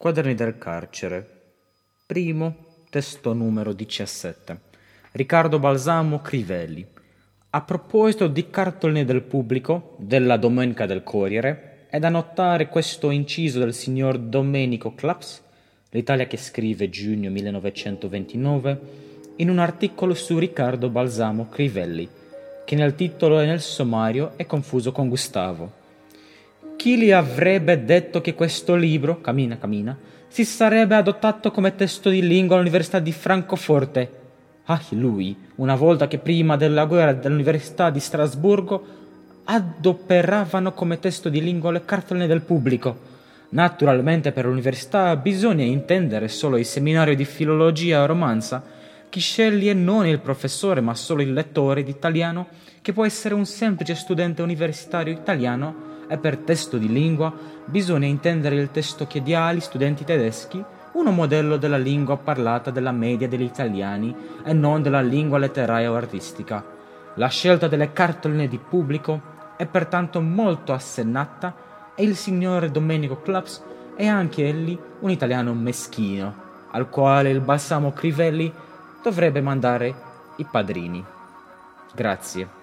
Quaderni del carcere. Primo, testo numero 17. Riccardo Balsamo Crivelli. A proposito di cartolini del pubblico, della Domenica del Corriere, è da notare questo inciso del signor Domenico Claps, l'Italia che scrive giugno 1929, in un articolo su Riccardo Balsamo Crivelli, che nel titolo e nel sommario è confuso con Gustavo. Chi gli avrebbe detto che questo libro, Cammina, cammina, si sarebbe adottato come testo di lingua all'Università di Francoforte? Ah, lui, una volta che prima della guerra dell'Università di Strasburgo adoperavano come testo di lingua le cartoline del pubblico. Naturalmente per l'università bisogna intendere solo il seminario di filologia e romanza. Chi sceglie non il professore ma solo il lettore di italiano, che può essere un semplice studente universitario italiano e per testo di lingua bisogna intendere il testo che dia agli studenti tedeschi uno modello della lingua parlata della media degli italiani e non della lingua letteraria o artistica. La scelta delle cartoline di pubblico è pertanto molto assennata e il signore Domenico Claps è anche egli un italiano meschino, al quale il balsamo Crivelli dovrebbe mandare i padrini. Grazie.